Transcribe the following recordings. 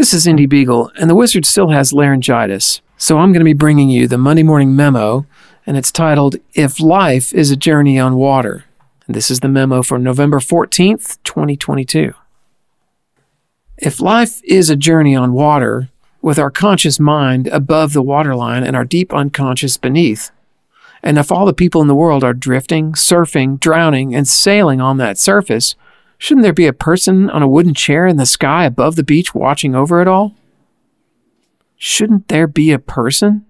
This is Indy Beagle, and the wizard still has laryngitis, so I'm going to be bringing you the Monday morning memo, and it's titled If Life is a Journey on Water. And this is the memo for November 14th, 2022. If life is a journey on water, with our conscious mind above the waterline and our deep unconscious beneath, and if all the people in the world are drifting, surfing, drowning, and sailing on that surface, shouldn't there be a person on a wooden chair in the sky above the beach watching over it all? Shouldn't there be a person?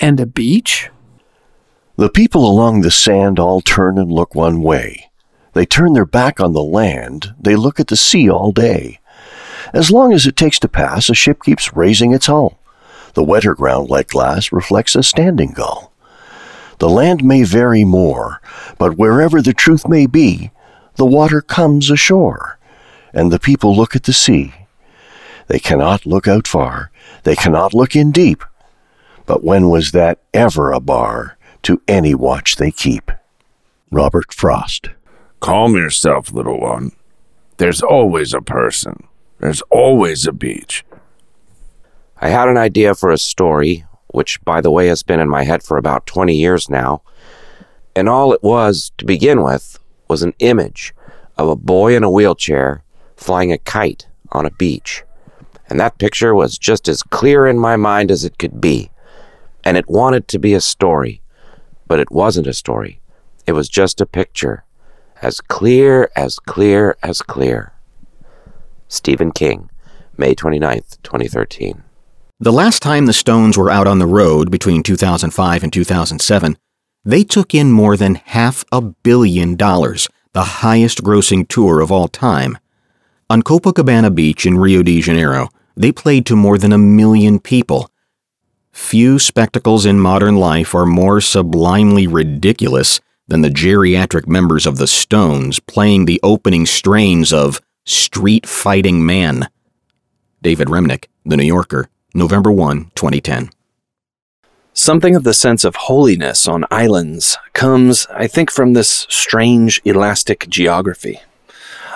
And a beach? The people along the sand all turn and look one way. They turn their back on the land, they look at the sea all day. As long as it takes to pass, a ship keeps raising its hull. The wetter ground, like glass, reflects a standing gull. The land may vary more, but wherever the truth may be, the water comes ashore, and the people look at the sea. They cannot look out far, they cannot look in deep. But when was that ever a bar to any watch they keep? Robert Frost. Calm yourself, little one. There's always a person. There's always a beach. I had an idea for a story, which, by the way, has been in my head for about 20 years now. And all it was, to begin with, was an image of a boy in a wheelchair flying a kite on a beach. And that picture was just as clear in my mind as it could be. And it wanted to be a story, but it wasn't a story. It was just a picture, as clear as clear as clear. Stephen King, May 29th, 2013. The last time the Stones were out on the road between 2005 and 2007, they took in more than half a billion dollars, the highest grossing tour of all time. On Copacabana Beach in Rio de Janeiro, they played to more than a million people. Few spectacles in modern life are more sublimely ridiculous than the geriatric members of the Stones playing the opening strains of Street Fighting Man. David Remnick, The New Yorker, November 1, 2010. Something of the sense of holiness on islands comes, I think, from this strange elastic geography.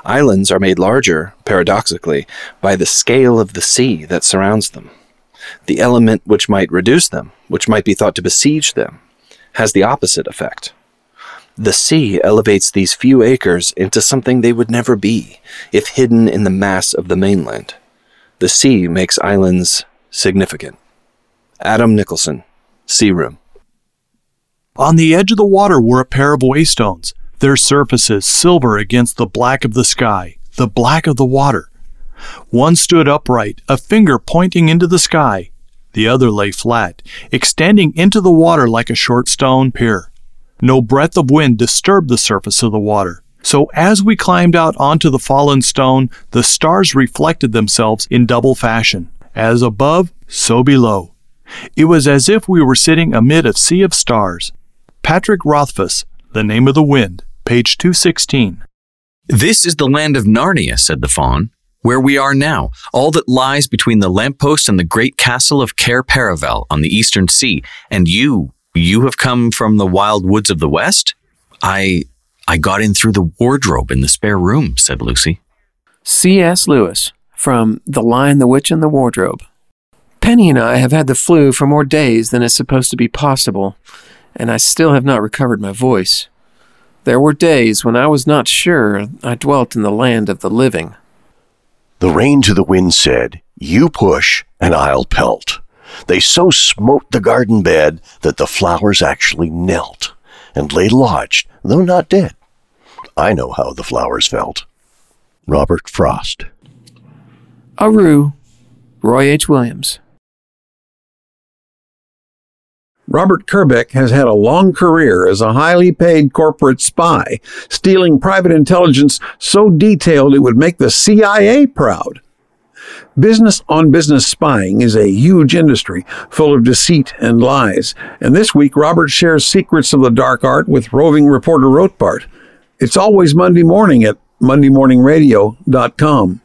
Islands are made larger, paradoxically, by the scale of the sea that surrounds them. The element which might reduce them, which might be thought to besiege them, has the opposite effect. The sea elevates these few acres into something they would never be if hidden in the mass of the mainland. The sea makes islands significant. Adam Nicolson, Sea Room. On the edge of the water were a pair of waystones, their surfaces silver against the black of the sky, the black of the water. One stood upright, a finger pointing into the sky. The other lay flat, extending into the water like a short stone pier. No breath of wind disturbed the surface of the water. So as we climbed out onto the fallen stone, the stars reflected themselves in double fashion. As above, so below. It was as if we were sitting amid a sea of stars. Patrick Rothfuss, The Name of the Wind, page 216. This is the land of Narnia, said the faun, where we are now, all that lies between the lamppost and the great castle of Cair Paravel on the eastern sea. And you, you have come from the wild woods of the west? I, I got in through the wardrobe in the spare room, said Lucy. C.S. Lewis from The Lion, the Witch, and the Wardrobe. Penny and I have had the flu for more days than is supposed to be possible, and I still have not recovered my voice. There were days when I was not sure I dwelt in the land of the living. The rain to the wind said, You push, and I'll pelt. They so smote the garden bed that the flowers actually knelt and lay lodged, though not dead. I know how the flowers felt. Robert Frost. Aru, Roy H. Williams. Robert Kerbeck has had a long career as a highly paid corporate spy, stealing private intelligence so detailed it would make the CIA proud. Business on business spying is a huge industry full of deceit and lies, and this week Robert shares secrets of the dark art with roving reporter Rotbart. It's always Monday morning at mondaymorningradio.com.